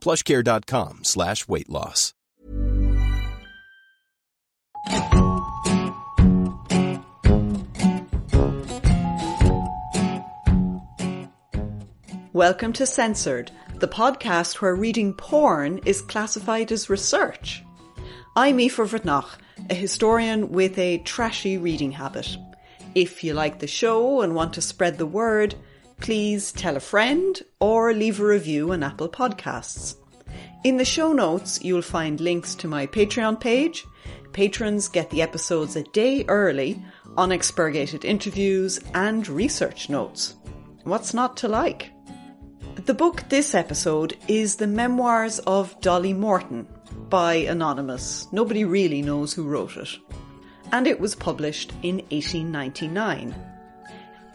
plushcare.com slash weight loss. Welcome to Censored, the podcast where reading porn is classified as research. I'm Aoife Bhreathnach, a historian with a trashy reading habit. If you like the show and want to spread the word, please tell a friend or leave a review on Apple Podcasts. In the show notes, you'll find links to my Patreon page. Patrons get the episodes a day early, unexpurgated interviews, and research notes. What's not to like? The book this episode is The Memoirs of Dolly Morton by Anonymous. Nobody really knows who wrote it. And it was published in 1899.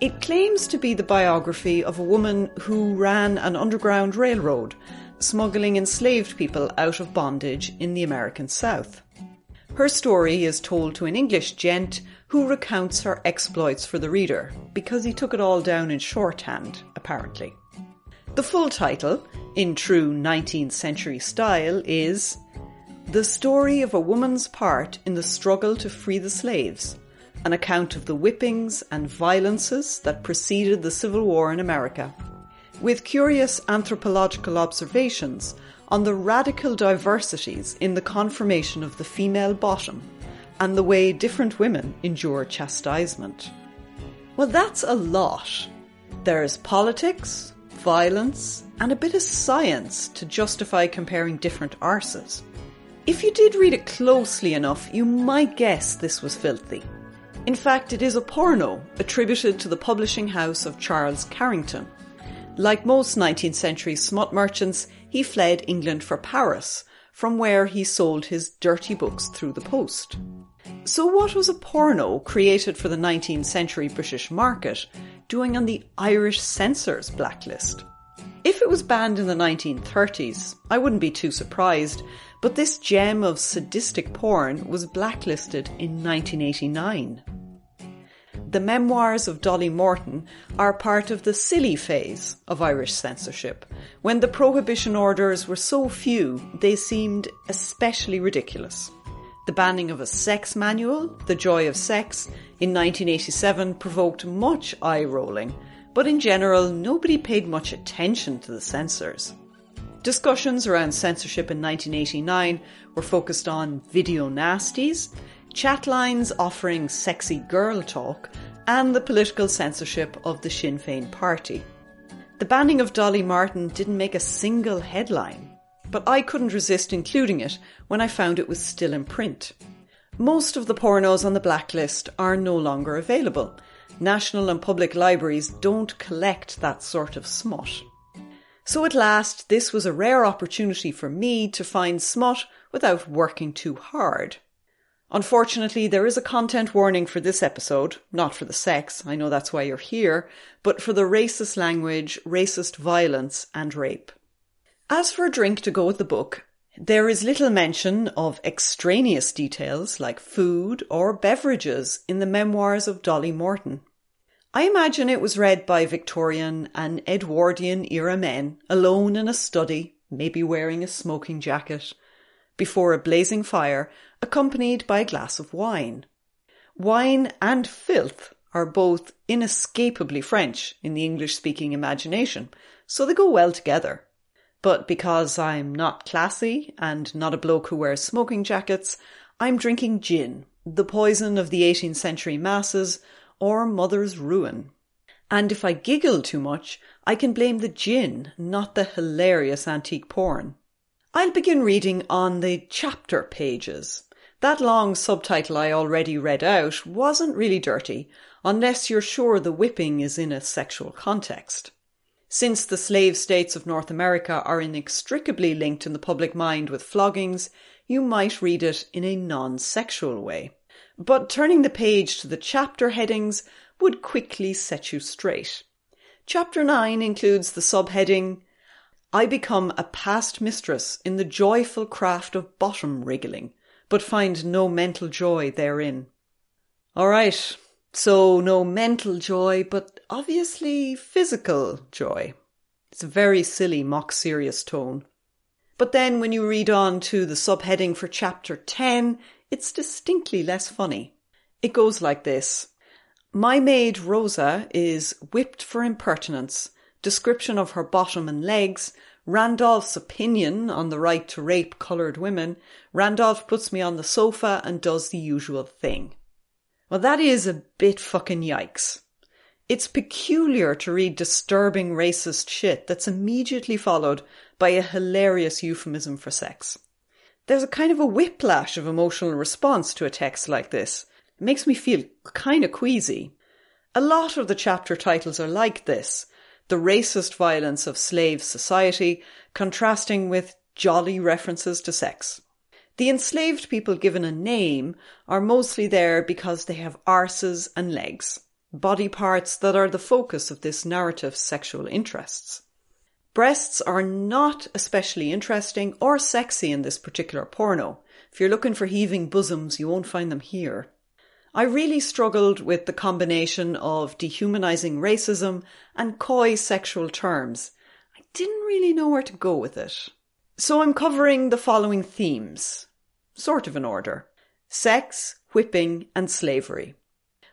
It claims to be the biography of a woman who ran an underground railroad, smuggling enslaved people out of bondage in the American South. Her story is told to an English gent who recounts her exploits for the reader, because he took it all down in shorthand, apparently. The full title, in true 19th century style, is The Story of a Woman's Part in the Struggle to Free the Slaves, an account of the whippings and violences that preceded the Civil War in America, with curious anthropological observations on the radical diversities in the conformation of the female bottom and the way different women endure chastisement. Well, that's a lot. There's politics, violence, and a bit of science to justify comparing different arses. If you did read it closely enough, you might guess this was filthy. In fact, it is a porno attributed to the publishing house of Charles Carrington. Like most 19th century smut merchants, he fled England for Paris, from where he sold his dirty books through the post. So, what was a porno created for the 19th century British market doing on the Irish censors blacklist? If it was banned in the 1930s, I wouldn't be too surprised, but this gem of sadistic porn was blacklisted in 1989. The memoirs of Dolly Morton are part of the silly phase of Irish censorship, when the prohibition orders were so few they seemed especially ridiculous. The banning of a sex manual, The Joy of Sex, in 1987 provoked much eye rolling, but in general, nobody paid much attention to the censors. Discussions around censorship in 1989 were focused on video nasties, chat lines offering sexy girl talk, and the political censorship of the Sinn Féin party. The banning of Dolly Morton didn't make a single headline, but I couldn't resist including it when I found it was still in print. Most of the pornos on the blacklist are no longer available. National and public libraries don't collect that sort of smut. So at last, this was a rare opportunity for me to find smut without working too hard. Unfortunately, there is a content warning for this episode, not for the sex, I know that's why you're here, but for the racist language, racist violence, and rape. As for a drink to go with the book, there is little mention of extraneous details like food or beverages in the memoirs of Dolly Morton. I imagine it was read by Victorian and Edwardian era men, alone in a study, maybe wearing a smoking jacket, before a blazing fire, accompanied by a glass of wine. Wine and filth are both inescapably French in the English speaking imagination, so they go well together. But because I'm not classy and not a bloke who wears smoking jackets, I'm drinking gin, the poison of the 18th century masses, or mother's ruin. And if I giggle too much, I can blame the gin, not the hilarious antique porn. I'll begin reading on the chapter pages. That long subtitle I already read out wasn't really dirty, unless you're sure the whipping is in a sexual context. Since the slave states of North America are inextricably linked in the public mind with floggings, you might read it in a non sexual way. But turning the page to the chapter headings would quickly set you straight. Chapter 9 includes the subheading I become a past mistress in the joyful craft of bottom wriggling, but find no mental joy therein. All right, so no mental joy, but obviously physical joy. It's a very silly, mock serious tone. But then when you read on to the subheading for chapter 10, it's distinctly less funny. It goes like this. My maid Rosa is whipped for impertinence, description of her bottom and legs, Randolph's opinion on the right to rape coloured women, Randolph puts me on the sofa and does the usual thing. Well, that is a bit fucking yikes. It's peculiar to read disturbing racist shit that's immediately followed by a hilarious euphemism for sex. There's a kind of a whiplash of emotional response to a text like this. It makes me feel kind of queasy. A lot of the chapter titles are like this. The racist violence of slave society contrasting with jolly references to sex. The enslaved people given a name are mostly there because they have arses and legs, body parts that are the focus of this narrative's sexual interests. Breasts are not especially interesting or sexy in this particular porno. If you're looking for heaving bosoms, you won't find them here. I really struggled with the combination of dehumanizing racism and coy sexual terms. I didn't really know where to go with it. So I'm covering the following themes, sort of in order sex, whipping, and slavery.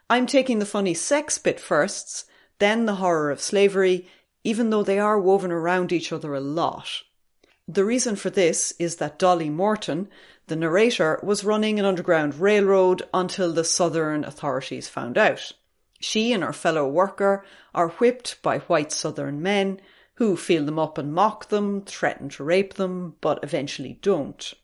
I'm taking the funny sex bit firsts, then the horror of slavery, even though they are woven around each other a lot. The reason for this is that Dolly Morton, the narrator, was running an underground railroad until the Southern authorities found out. She and her fellow worker are whipped by white Southern men who feel them up and mock them, threaten to rape them, but eventually don't.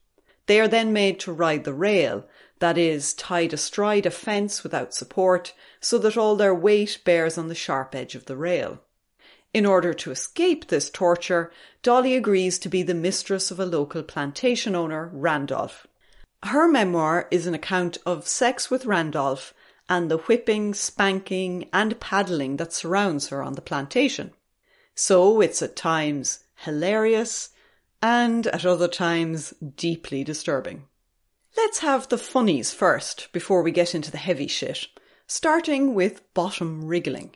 They are then made to ride the rail, that is, tied astride a fence without support, so that all their weight bears on the sharp edge of the rail. In order to escape this torture, Dolly agrees to be the mistress of a local plantation owner, Randolph. Her memoir is an account of sex with Randolph and the whipping, spanking, and paddling that surrounds her on the plantation. So it's at times hilarious and at other times deeply disturbing. Let's have the funnies first before we get into the heavy shit, starting with bottom wriggling.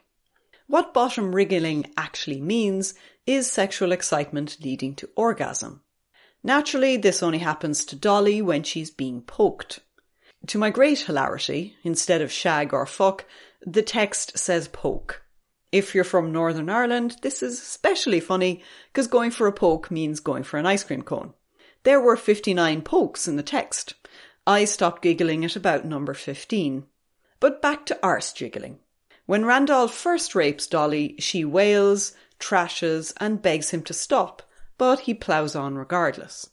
What bottom wriggling actually means is sexual excitement leading to orgasm. Naturally, this only happens to Dolly when she's being poked. To my great hilarity, instead of shag or fuck, the text says poke. If you're from Northern Ireland, this is especially funny because going for a poke means going for an ice cream cone. There were 59 pokes in the text. I stopped giggling at about number 15. But back to arse jiggling. When Randolph first rapes Dolly, she wails, trashes, and begs him to stop, but he ploughs on regardless.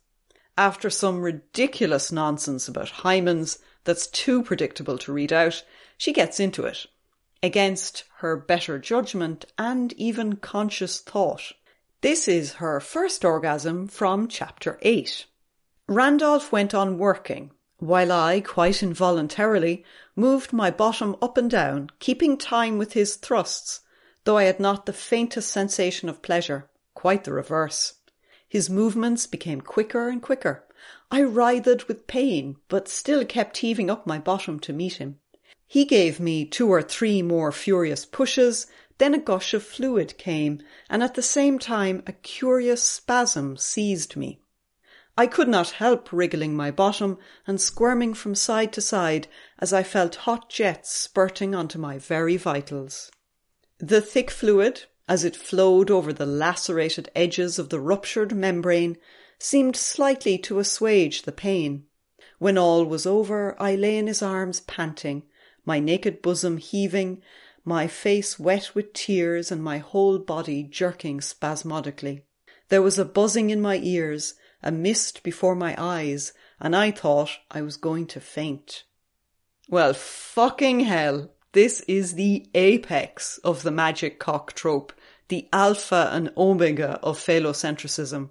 After some ridiculous nonsense about hymens that's too predictable to read out, she gets into it against her better judgment and even conscious thought. This is her first orgasm from chapter 8. Randolph went on working, while I, quite involuntarily, moved my bottom up and down, keeping time with his thrusts, though I had not the faintest sensation of pleasure, quite the reverse. His movements became quicker and quicker. I writhed with pain, but still kept heaving up my bottom to meet him. He gave me two or three more furious pushes, then a gush of fluid came, and at the same time a curious spasm seized me. I could not help wriggling my bottom and squirming from side to side as I felt hot jets spurting onto my very vitals. The thick fluid, as it flowed over the lacerated edges of the ruptured membrane, seemed slightly to assuage the pain. When all was over, I lay in his arms panting, my naked bosom heaving, my face wet with tears and my whole body jerking spasmodically. There was a buzzing in my ears, a mist before my eyes, and I thought I was going to faint. Well, fucking hell. This is the apex of the magic cock trope, the alpha and omega of phallocentricism.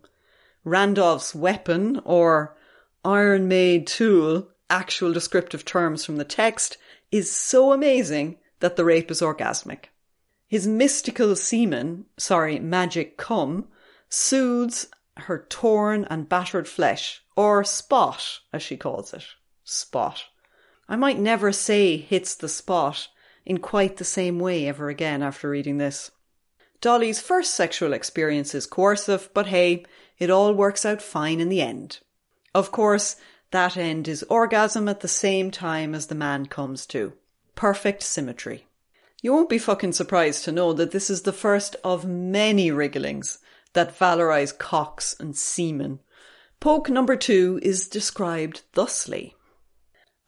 Randolph's weapon, or iron made tool, actual descriptive terms from the text, is so amazing that the rape is orgasmic. His mystical semen, sorry, magic cum, soothes her torn and battered flesh, or spot, as she calls it. Spot. I might never say hits the spot in quite the same way ever again after reading this. Dolly's first sexual experience is coercive, but hey, it all works out fine in the end. Of course, that end is orgasm at the same time as the man comes to. Perfect symmetry. You won't be fucking surprised to know that this is the first of many wrigglings that valorize cocks and semen. Poke number two is described thusly.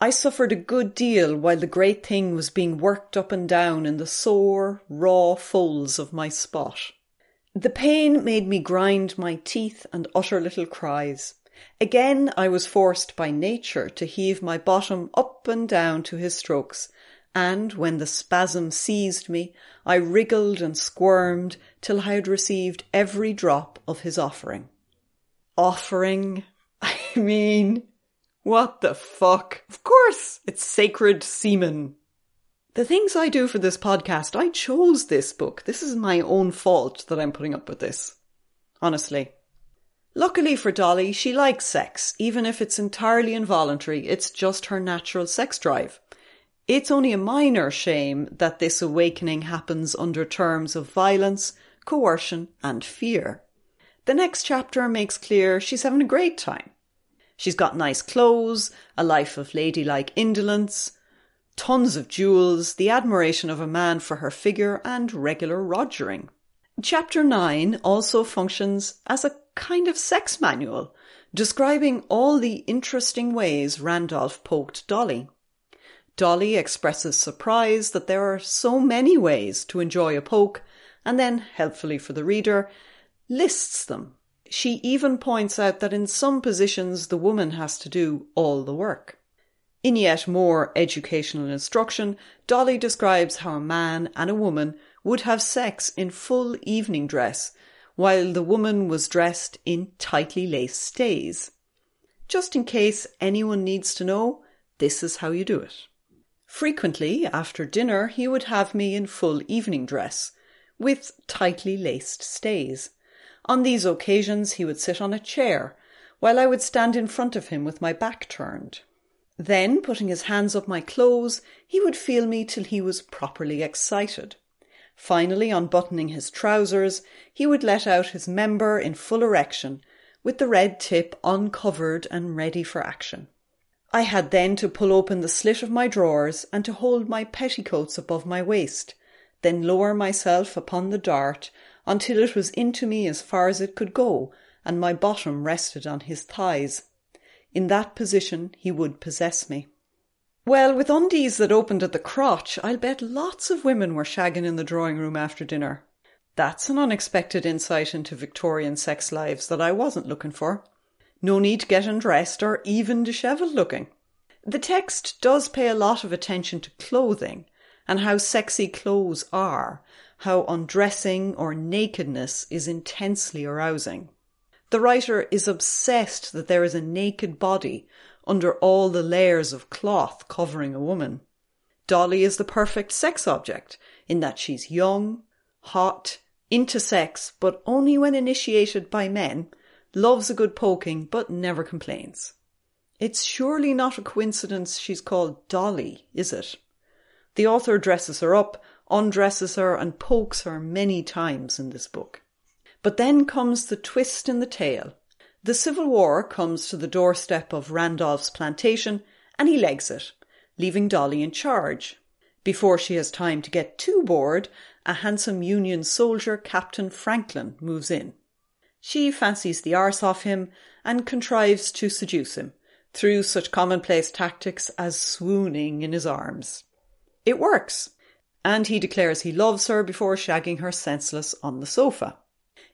I suffered a good deal while the great thing was being worked up and down in the sore, raw folds of my spot. The pain made me grind my teeth and utter little cries. Again I was forced by nature to heave my bottom up and down to his strokes, and when the spasm seized me, I wriggled and squirmed till I had received every drop of his offering. Offering? I mean, what the fuck? Of course, it's sacred semen. The things I do for this podcast, I chose this book. This is my own fault that I'm putting up with this. Honestly. Luckily for Dolly, she likes sex. Even if it's entirely involuntary, it's just her natural sex drive. It's only a minor shame that this awakening happens under terms of violence, coercion, and fear. The next chapter makes clear she's having a great time. She's got nice clothes, a life of ladylike indolence, tons of jewels, the admiration of a man for her figure, and regular rogering. Chapter 9 also functions as a kind of sex manual, describing all the interesting ways Randolph poked Dolly. Dolly expresses surprise that there are so many ways to enjoy a poke, and then, helpfully for the reader, lists them she even points out that in some positions the woman has to do all the work. In yet more educational instruction, Dolly describes how a man and a woman would have sex in full evening dress, while the woman was dressed in tightly laced stays. Just in case anyone needs to know, this is how you do it. Frequently, after dinner, he would have me in full evening dress, with tightly laced stays. On these occasions he would sit on a chair, while I would stand in front of him with my back turned. Then, putting his hands up my clothes, he would feel me till he was properly excited. Finally, unbuttoning his trousers, he would let out his member in full erection, with the red tip uncovered and ready for action. I had then to pull open the slit of my drawers and to hold my petticoats above my waist, then lower myself upon the dart until it was into me as far as it could go, and my bottom rested on his thighs. In that position he would possess me. Well, with undies that opened at the crotch, I'll bet lots of women were shagging in the drawing room after dinner. That's an unexpected insight into Victorian sex lives that I wasn't looking for. No need to get undressed or even dishevelled looking. The text does pay a lot of attention to clothing and how sexy clothes are, how undressing or nakedness is intensely arousing. The writer is obsessed that there is a naked body under all the layers of cloth covering a woman. Dolly is the perfect sex object in that she's young, hot, into sex, but only when initiated by men, loves a good poking, but never complains. It's surely not a coincidence she's called Dolly, is it? The author dresses her up undresses her and pokes her many times in this book. But then comes the twist in the tale. The Civil War comes to the doorstep of Randolph's plantation and he legs it, leaving Dolly in charge. Before she has time to get too bored, a handsome Union soldier, Captain Franklin, moves in. She fancies the arse off him and contrives to seduce him through such commonplace tactics as swooning in his arms. It works, and he declares he loves her before shagging her senseless on the sofa.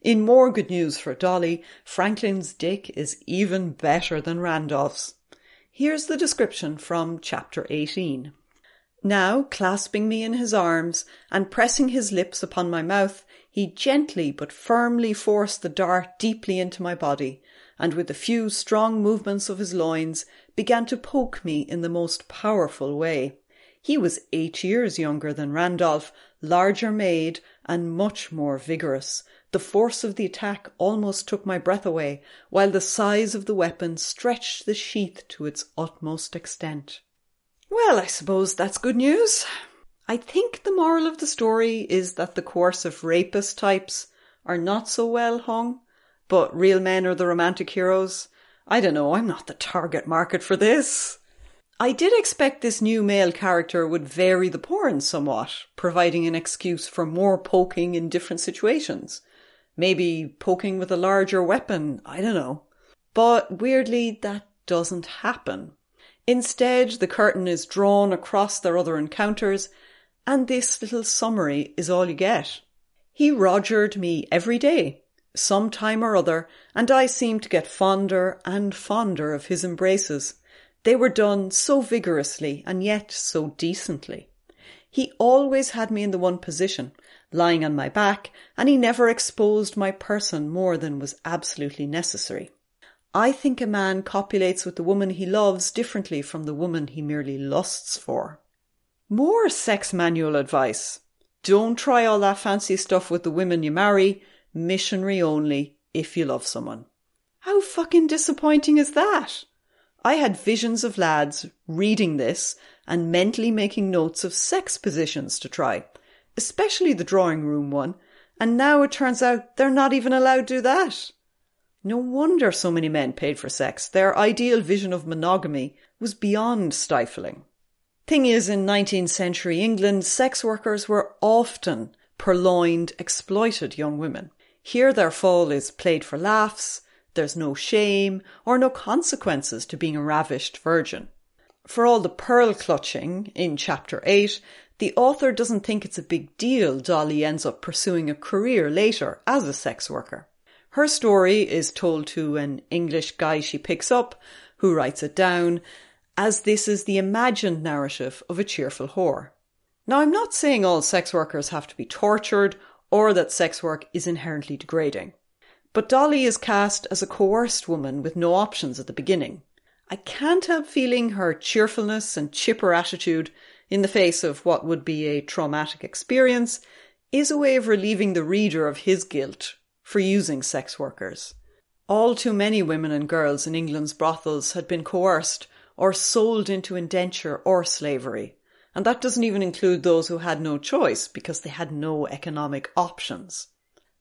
In more good news for Dolly, Franklin's dick is even better than Randolph's. Here's the description from chapter 18. Now, clasping me in his arms and pressing his lips upon my mouth, he gently but firmly forced the dart deeply into my body, and with a few strong movements of his loins began to poke me in the most powerful way. He was eight years younger than Randolph, larger made, and much more vigorous. The force of the attack almost took my breath away, while the size of the weapon stretched the sheath to its utmost extent. Well, I suppose that's good news. I think the moral of the story is that the coercive rapist types are not so well hung, but real men are the romantic heroes. I don't know, I'm not the target market for this. I did expect this new male character would vary the porn somewhat, providing an excuse for more poking in different situations. Maybe poking with a larger weapon, I don't know. But weirdly, that doesn't happen. Instead, the curtain is drawn across their other encounters, and this little summary is all you get. He rogered me every day, some time or other, and I seemed to get fonder and fonder of his embraces. They were done so vigorously and yet so decently. He always had me in the one position, lying on my back, and he never exposed my person more than was absolutely necessary. I think a man copulates with the woman he loves differently from the woman he merely lusts for. More sex manual advice. Don't try all that fancy stuff with the women you marry. Missionary only if you love someone. How fucking disappointing is that? I had visions of lads reading this and mentally making notes of sex positions to try, especially the drawing room one, and now it turns out they're not even allowed to do that. No wonder so many men paid for sex. Their ideal vision of monogamy was beyond stifling. Thing is, in 19th century England, sex workers were often purloined, exploited young women. Here their fall is played for laughs, there's no shame or no consequences to being a ravished virgin. For all the pearl clutching in chapter 8, the author doesn't think it's a big deal Dolly ends up pursuing a career later as a sex worker. Her story is told to an English guy she picks up, who writes it down, as this is the imagined narrative of a cheerful whore. Now, I'm not saying all sex workers have to be tortured or that sex work is inherently degrading. But Dolly is cast as a coerced woman with no options at the beginning. I can't help feeling her cheerfulness and chipper attitude in the face of what would be a traumatic experience is a way of relieving the reader of his guilt for using sex workers. All too many women and girls in England's brothels had been coerced or sold into indenture or slavery. And that doesn't even include those who had no choice because they had no economic options.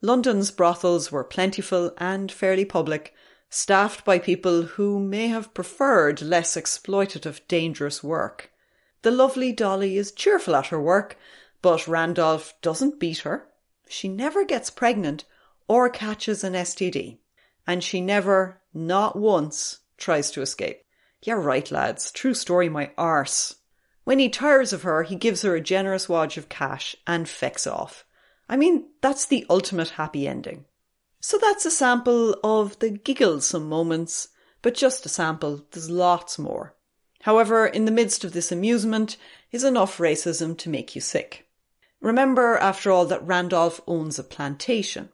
London's brothels were plentiful and fairly public, staffed by people who may have preferred less exploitative, dangerous work. The lovely Dolly is cheerful at her work, but Randolph doesn't beat her. She never gets pregnant or catches an STD. And she never, not once, tries to escape. You're right, lads. True story, my arse. When he tires of her, he gives her a generous wad of cash and fecks off. I mean, that's the ultimate happy ending. So that's a sample of the gigglesome moments, but just a sample. There's lots more. However, in the midst of this amusement is enough racism to make you sick. Remember, after all, that Randolph owns a plantation.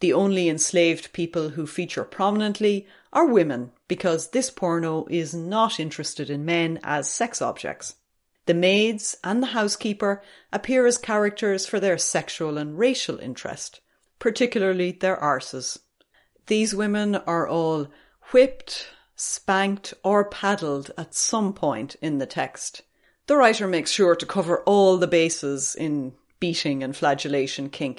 The only enslaved people who feature prominently are women, because this porno is not interested in men as sex objects. The maids and the housekeeper appear as characters for their sexual and racial interest, particularly their arses. These women are all whipped, spanked, or paddled at some point in the text. The writer makes sure to cover all the bases in beating and flagellation kink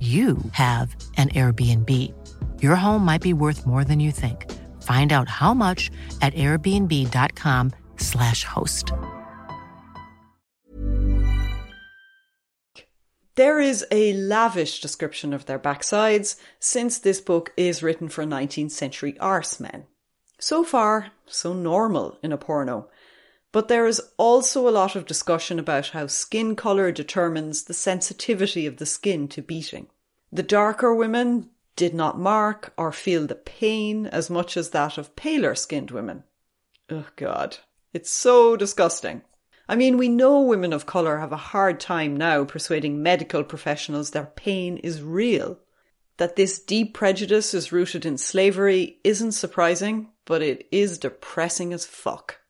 you have an Airbnb. Your home might be worth more than you think. Find out how much at airbnb.com/slash host. There is a lavish description of their backsides, since this book is written for 19th century arsemen. So far, so normal in a porno. But there is also a lot of discussion about how skin colour determines the sensitivity of the skin to beating. The darker women did not mark or feel the pain as much as that of paler skinned women. Oh God, it's so disgusting. I mean, we know women of colour have a hard time now persuading medical professionals their pain is real. That this deep prejudice is rooted in slavery isn't surprising, but it is depressing as fuck.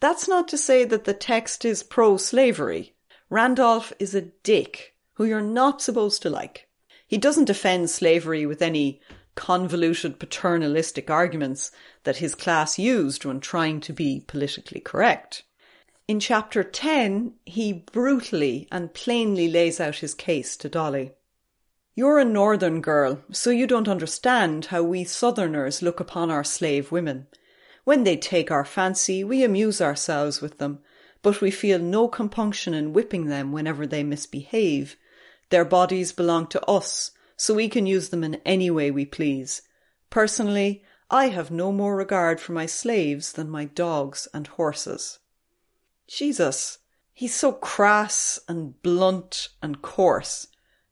That's not to say that the text is pro slavery. Randolph is a dick who you're not supposed to like. He doesn't defend slavery with any convoluted paternalistic arguments that his class used when trying to be politically correct. In chapter 10, he brutally and plainly lays out his case to Dolly. You're a northern girl, so you don't understand how we southerners look upon our slave women. When they take our fancy, we amuse ourselves with them, but we feel no compunction in whipping them whenever they misbehave. Their bodies belong to us, so we can use them in any way we please. Personally, I have no more regard for my slaves than my dogs and horses. Jesus, he's so crass and blunt and coarse.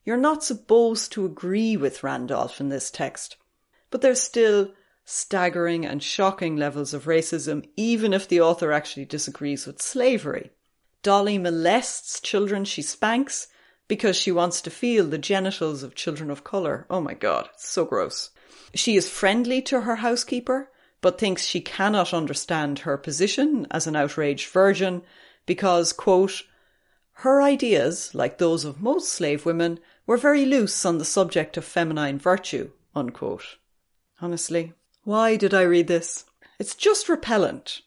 You're not supposed to agree with Randolph in this text, but there's still staggering and shocking levels of racism, even if the author actually disagrees with slavery. Dolly molests children she spanks because she wants to feel the genitals of children of colour. Oh my god, it's so gross. She is friendly to her housekeeper, but thinks she cannot understand her position as an outraged virgin because, quote, her ideas, like those of most slave women, were very loose on the subject of feminine virtue, unquote. Honestly, why did I read this? It's just repellent.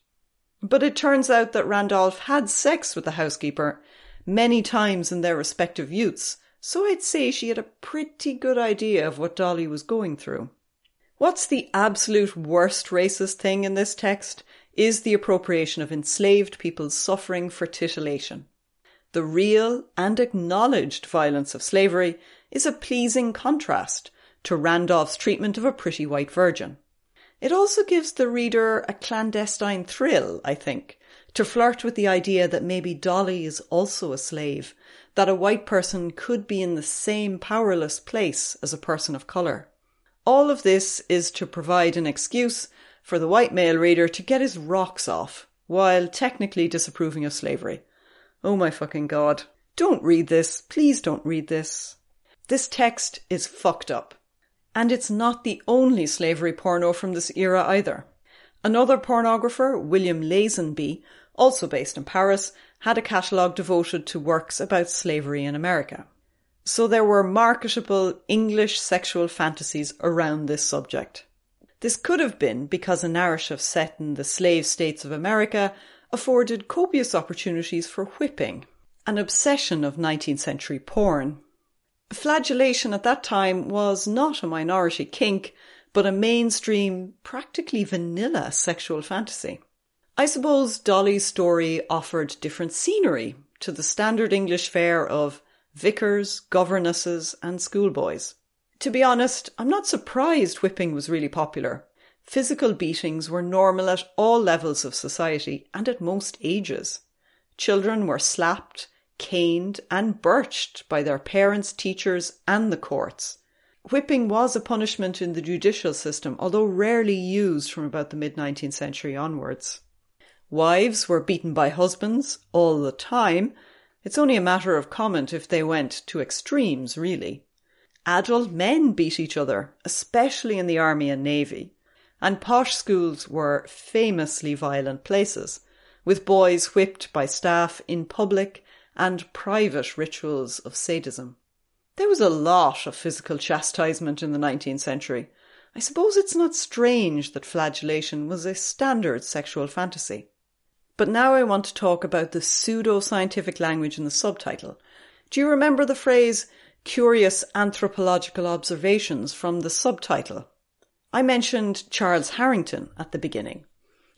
But it turns out that Randolph had sex with the housekeeper many times in their respective youths, so I'd say she had a pretty good idea of what Dolly was going through. What's the absolute worst racist thing in this text is the appropriation of enslaved people's suffering for titillation. The real and acknowledged violence of slavery is a pleasing contrast to Randolph's treatment of a pretty white virgin. It also gives the reader a clandestine thrill, I think, to flirt with the idea that maybe Dolly is also a slave, that a white person could be in the same powerless place as a person of colour. All of this is to provide an excuse for the white male reader to get his rocks off, while technically disapproving of slavery. Oh my fucking god. Don't read this. Please don't read this. This text is fucked up. And it's not the only slavery porno from this era either. Another pornographer, William Lazenby, also based in Paris, had a catalogue devoted to works about slavery in America. So there were marketable English sexual fantasies around this subject. This could have been because a narrative set in the slave states of America afforded copious opportunities for whipping. an obsession of 19th century porn. Flagellation at that time was not a minority kink, but a mainstream, practically vanilla sexual fantasy. I suppose Dolly's story offered different scenery to the standard English fare of vicars, governesses, and schoolboys. To be honest, I'm not surprised whipping was really popular. Physical beatings were normal at all levels of society and at most ages. Children were slapped, caned, and birched by their parents, teachers, and the courts. Whipping was a punishment in the judicial system, although rarely used from about the mid 19th century onwards. Wives were beaten by husbands all the time. It's only a matter of comment if they went to extremes, really. Adult men beat each other, especially in the army and navy. And posh schools were famously violent places, with boys whipped by staff in public and private rituals of sadism. There was a lot of physical chastisement in the 19th century. I suppose it's not strange that flagellation was a standard sexual fantasy. But now I want to talk about the pseudo scientific language in the subtitle. Do you remember the phrase curious anthropological observations from the subtitle? I mentioned Charles Carrington at the beginning.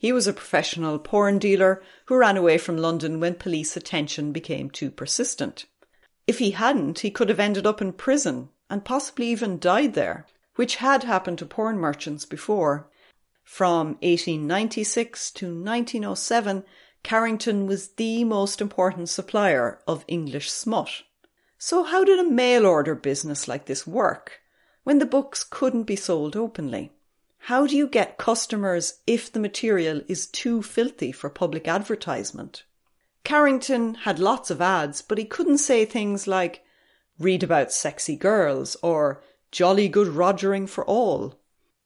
He was a professional porn dealer who ran away from London when police attention became too persistent. If he hadn't, he could have ended up in prison and possibly even died there, which had happened to porn merchants before. From 1896 to 1907, Carrington was the most important supplier of English smut. So, how did a mail order business like this work when the books couldn't be sold openly? How do you get customers if the material is too filthy for public advertisement? Carrington had lots of ads, but he couldn't say things like, read about sexy girls or jolly good rogering for all.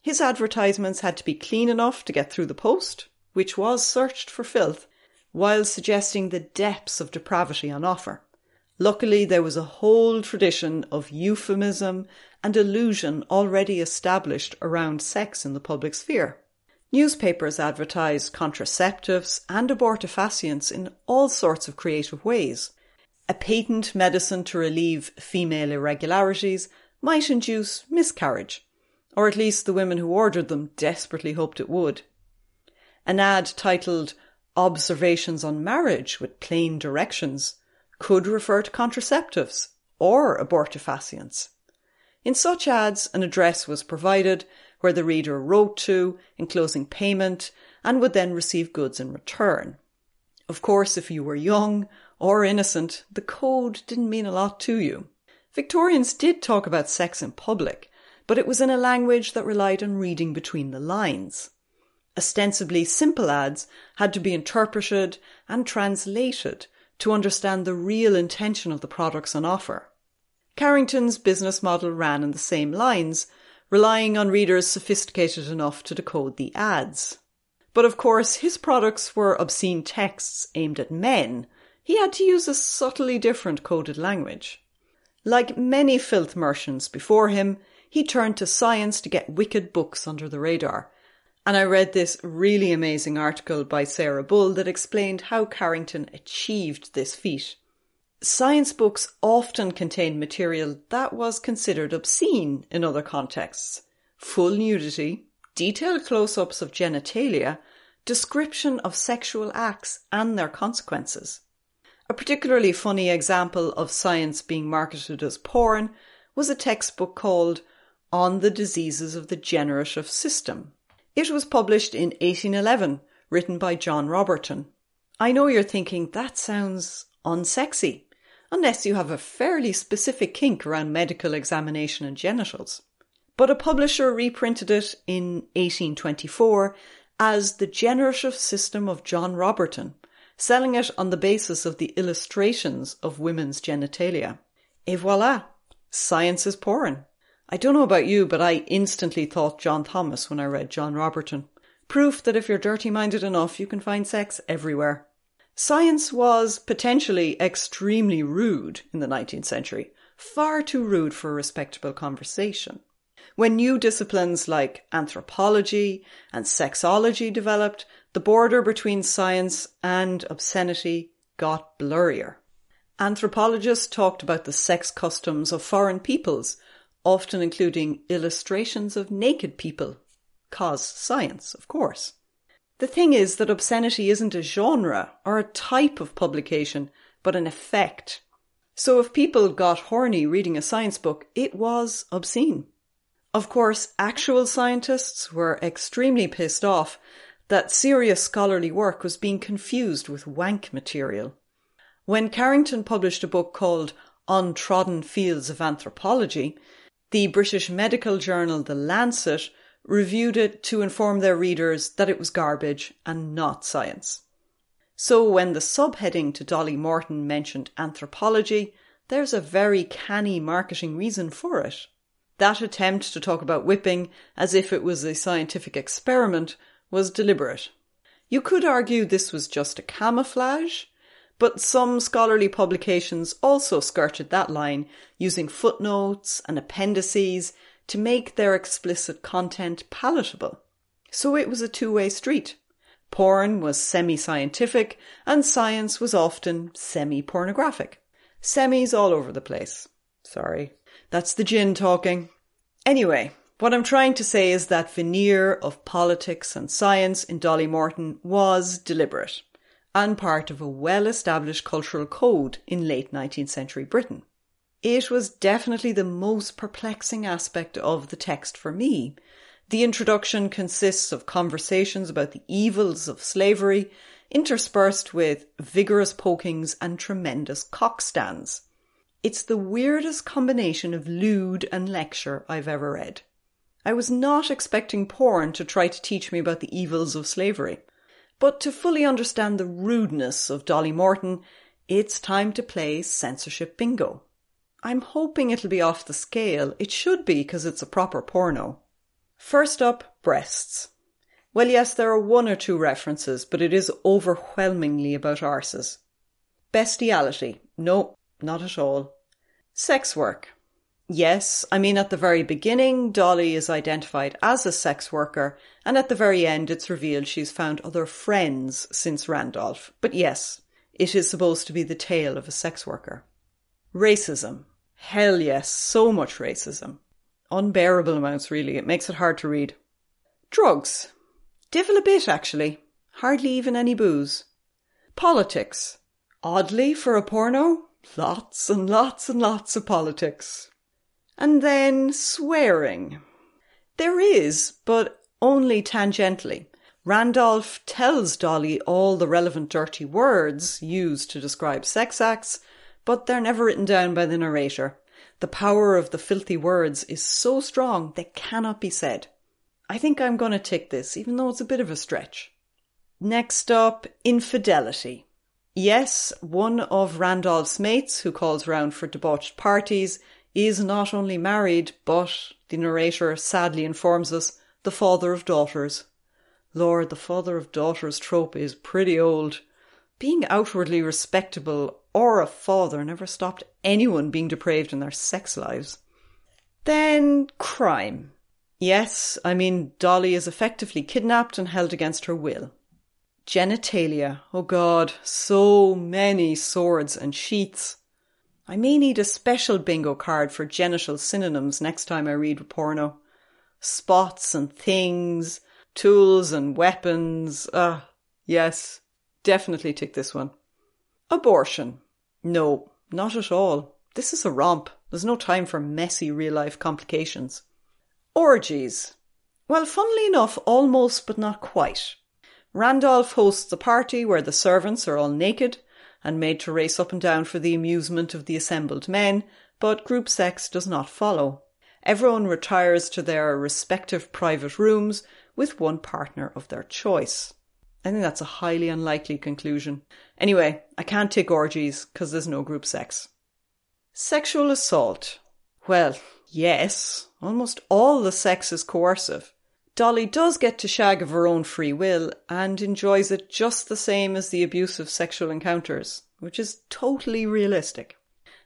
His advertisements had to be clean enough to get through the post, which was searched for filth, while suggesting the depths of depravity on offer. Luckily, there was a whole tradition of euphemism and illusion already established around sex in the public sphere. Newspapers advertised contraceptives and abortifacients in all sorts of creative ways. A patent medicine to relieve female irregularities might induce miscarriage, or at least the women who ordered them desperately hoped it would. An ad titled Observations on Marriage with Plain Directions could refer to contraceptives or abortifacients. In such ads, an address was provided where the reader wrote to, enclosing payment, and would then receive goods in return. Of course, if you were young or innocent, the code didn't mean a lot to you. Victorians did talk about sex in public, but it was in a language that relied on reading between the lines. Ostensibly simple ads had to be interpreted and translated to understand the real intention of the products on offer. Carrington's business model ran in the same lines, relying on readers sophisticated enough to decode the ads. But of course, his products were obscene texts aimed at men. He had to use a subtly different coded language. Like many filth merchants before him, he turned to science to get wicked books under the radar, and I read this really amazing article by Sarah Bull that explained how Carrington achieved this feat. Science books often contained material that was considered obscene in other contexts. Full nudity, detailed close ups of genitalia, description of sexual acts and their consequences. A particularly funny example of science being marketed as porn was a textbook called On the Diseases of the Generative System it was published in 1811, written by John Roberton. I know you're thinking that sounds unsexy, unless you have a fairly specific kink around medical examination and genitals. But a publisher reprinted it in 1824 as The Generative System of John Roberton, selling it on the basis of the illustrations of women's genitalia. Et voila! Science is porn. I don't know about you, but I instantly thought John Thomas when I read John Roberton. Proof that if you're dirty minded enough, you can find sex everywhere. Science was potentially extremely rude in the 19th century, far too rude for a respectable conversation. When new disciplines like anthropology and sexology developed, the border between science and obscenity got blurrier. Anthropologists talked about the sex customs of foreign peoples, often including illustrations of naked people. Cause science, of course. The thing is that obscenity isn't a genre or a type of publication, but an effect. So if people got horny reading a science book, it was obscene. Of course, actual scientists were extremely pissed off that serious scholarly work was being confused with wank material. When Carrington published a book called Untrodden Fields of Anthropology, the British medical journal The Lancet reviewed it to inform their readers that it was garbage and not science. So when the subheading to Dolly Morton mentioned anthropology, there's a very canny marketing reason for it. That attempt to talk about whipping as if it was a scientific experiment was deliberate. You could argue this was just a camouflage, but some scholarly publications also skirted that line using footnotes and appendices to make their explicit content palatable. So it was a two way street. Porn was semi scientific, and science was often semi pornographic. Semis all over the place. Sorry. That's the gin talking. Anyway, what I'm trying to say is that veneer of politics and science in Dolly Morton was deliberate and part of a well established cultural code in late 19th century Britain. It was definitely the most perplexing aspect of the text for me. The introduction consists of conversations about the evils of slavery, interspersed with vigorous pokings and tremendous cockstands. It's the weirdest combination of lewd and lecture I've ever read. I was not expecting porn to try to teach me about the evils of slavery. But to fully understand the rudeness of Dolly Morton, it's time to play censorship bingo. I'm hoping it'll be off the scale. It should be because it's a proper porno. First up, breasts. Well, yes, there are one or two references, but it is overwhelmingly about arses. Bestiality. No, not at all. Sex work. Yes, I mean, at the very beginning, Dolly is identified as a sex worker, and at the very end, it's revealed she's found other friends since Randolph. But yes, it is supposed to be the tale of a sex worker. Racism. Hell yes, so much racism. Unbearable amounts, really. It makes it hard to read. Drugs. Divil a bit, actually. Hardly even any booze. Politics. Oddly, for a porno, lots and lots and lots of politics. And then swearing. There is, but only tangentially. Randolph tells Dolly all the relevant dirty words used to describe sex acts, but they're never written down by the narrator. The power of the filthy words is so strong they cannot be said. I think I'm going to tick this, even though it's a bit of a stretch. Next up, infidelity. Yes, one of Randolph's mates, who calls round for debauched parties, is not only married, but, the narrator sadly informs us, the father of daughters. Lord, the father of daughters trope is pretty old. Being outwardly respectable or a father never stopped anyone being depraved in their sex lives. Then crime. Yes, I mean, Dolly is effectively kidnapped and held against her will. Genitalia. Oh God, so many swords and sheaths. I may need a special bingo card for genital synonyms next time I read porno. Spots and things, tools and weapons. Ah, yes, definitely tick this one. Abortion. No, not at all. This is a romp. There's no time for messy real life complications. Orgies. Well, funnily enough, almost but not quite. Randolph hosts a party where the servants are all naked and made to race up and down for the amusement of the assembled men, but group sex does not follow. Everyone retires to their respective private rooms with one partner of their choice. I think that's a highly unlikely conclusion. Anyway, I can't take orgies because there's no group sex. Sexual assault. Well, yes, almost all the sex is coercive. Dolly does get to shag of her own free will and enjoys it just the same as the abusive sexual encounters, which is totally realistic.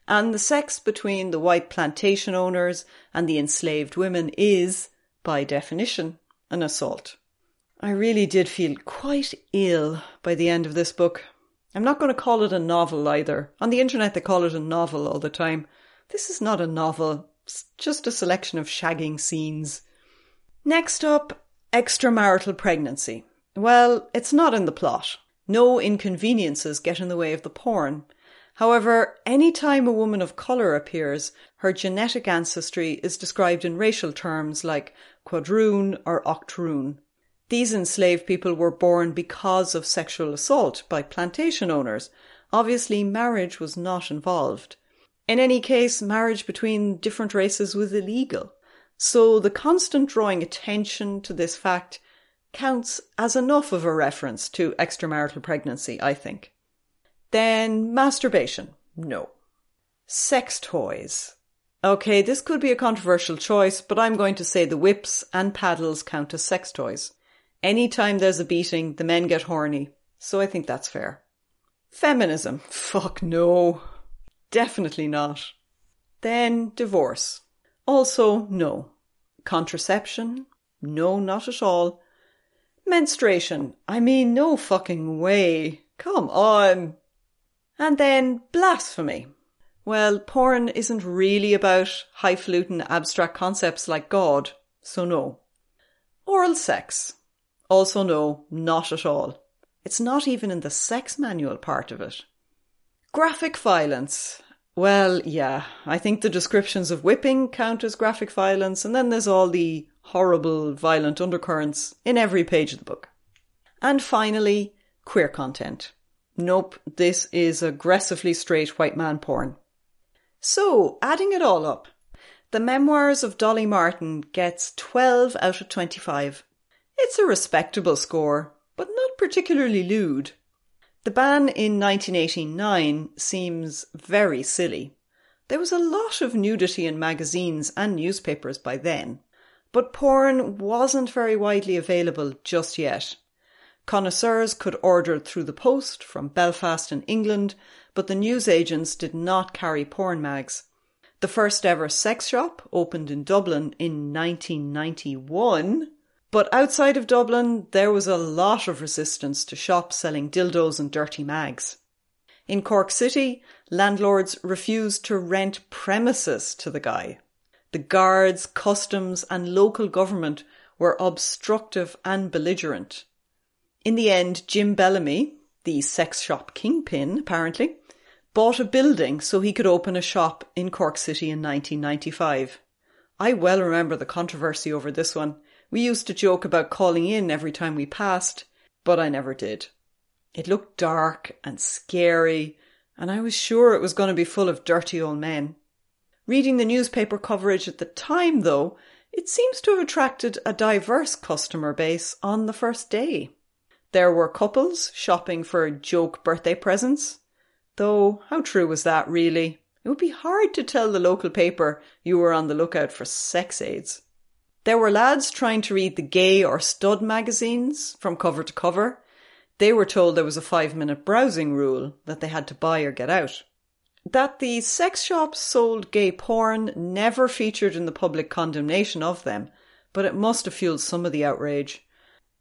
And the sex between the white plantation owners and the enslaved women is, by definition, an assault. I really did feel quite ill by the end of this book. I'm not going to call it a novel either. On the internet, they call it a novel all the time. This is not a novel, it's just a selection of shagging scenes. Next up, extramarital pregnancy. Well, it's not in the plot. No inconveniences get in the way of the porn. However, any time a woman of colour appears, her genetic ancestry is described in racial terms like quadroon or octoroon. These enslaved people were born because of sexual assault by plantation owners. Obviously, marriage was not involved. In any case, marriage between different races was illegal. So the constant drawing attention to this fact counts as enough of a reference to extramarital pregnancy, I think. Then masturbation. No. Sex toys. Okay, this could be a controversial choice, but I'm going to say the whips and paddles count as sex toys. Anytime there's a beating, the men get horny, so I think that's fair. Feminism. Fuck no. Definitely not. Then divorce. Also no. Contraception? No, not at all. Menstruation. I mean, no fucking way. Come on. And then blasphemy. Well, porn isn't really about highfalutin abstract concepts like God, so no. Oral sex. Also no, not at all. It's not even in the sex manual part of it. Graphic violence. Well, yeah, I think the descriptions of whipping count as graphic violence, and then there's all the horrible, violent undercurrents in every page of the book. And finally, queer content. Nope, this is aggressively straight white man porn. So, adding it all up, the memoirs of Dolly Morton gets 12 out of 25. It's a respectable score, but not particularly lewd. The ban in 1989 seems very silly. There was a lot of nudity in magazines and newspapers by then, but porn wasn't very widely available just yet. Connoisseurs could order through the post from Belfast in England, but the newsagents did not carry porn mags. The first ever sex shop opened in Dublin in 1991 but outside of Dublin, there was a lot of resistance to shops selling dildos and dirty mags. In Cork City, landlords refused to rent premises to the guy. The guards, customs, and local government were obstructive and belligerent. In the end, Jim Bellamy, the sex shop kingpin apparently, bought a building so he could open a shop in Cork City in 1995. I well remember the controversy over this one. We used to joke about calling in every time we passed, but I never did. It looked dark and scary, and I was sure it was going to be full of dirty old men. Reading the newspaper coverage at the time, though, it seems to have attracted a diverse customer base on the first day. There were couples shopping for joke birthday presents, though how true was that really? It would be hard to tell the local paper you were on the lookout for sex aids. There were lads trying to read the gay or stud magazines from cover to cover. They were told there was a five minute browsing rule that they had to buy or get out. That the sex shops sold gay porn never featured in the public condemnation of them, but it must have fueled some of the outrage.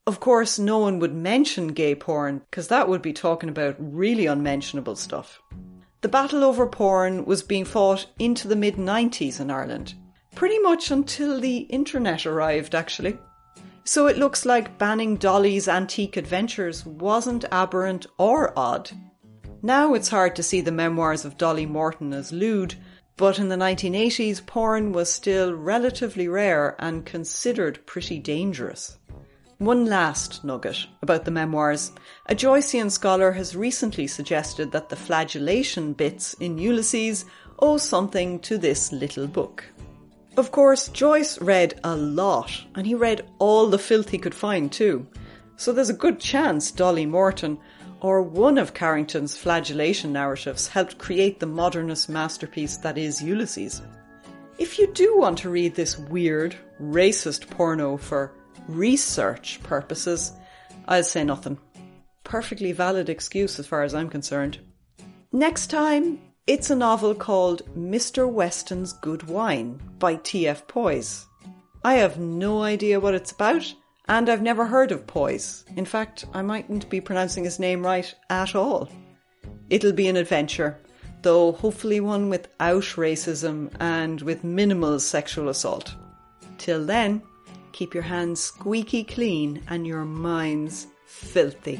Of course, no one would mention gay porn because that would be talking about really unmentionable stuff. The battle over porn was being fought into the mid 90s in Ireland pretty much until the internet arrived, actually. So it looks like banning Dolly's antique adventures wasn't aberrant or odd. Now it's hard to see the memoirs of Dolly Morton as lewd, but in the 1980s, porn was still relatively rare and considered pretty dangerous. One last nugget about the memoirs. A Joycean scholar has recently suggested that the flagellation bits in Ulysses owe something to this little book. Of course, Joyce read a lot, and he read all the filth he could find too. So there's a good chance Dolly Morton, or one of Carrington's flagellation narratives, helped create the modernist masterpiece that is Ulysses. If you do want to read this weird, racist porno for research purposes, I'll say nothing. Perfectly valid excuse as far as I'm concerned. Next time, it's a novel called Mr. Weston's Good Wine by T.F. Powys. I have no idea what it's about, and I've never heard of Powys. In fact, I mightn't be pronouncing his name right at all. It'll be an adventure, though hopefully one without racism and with minimal sexual assault. Till then, keep your hands squeaky clean and your minds filthy.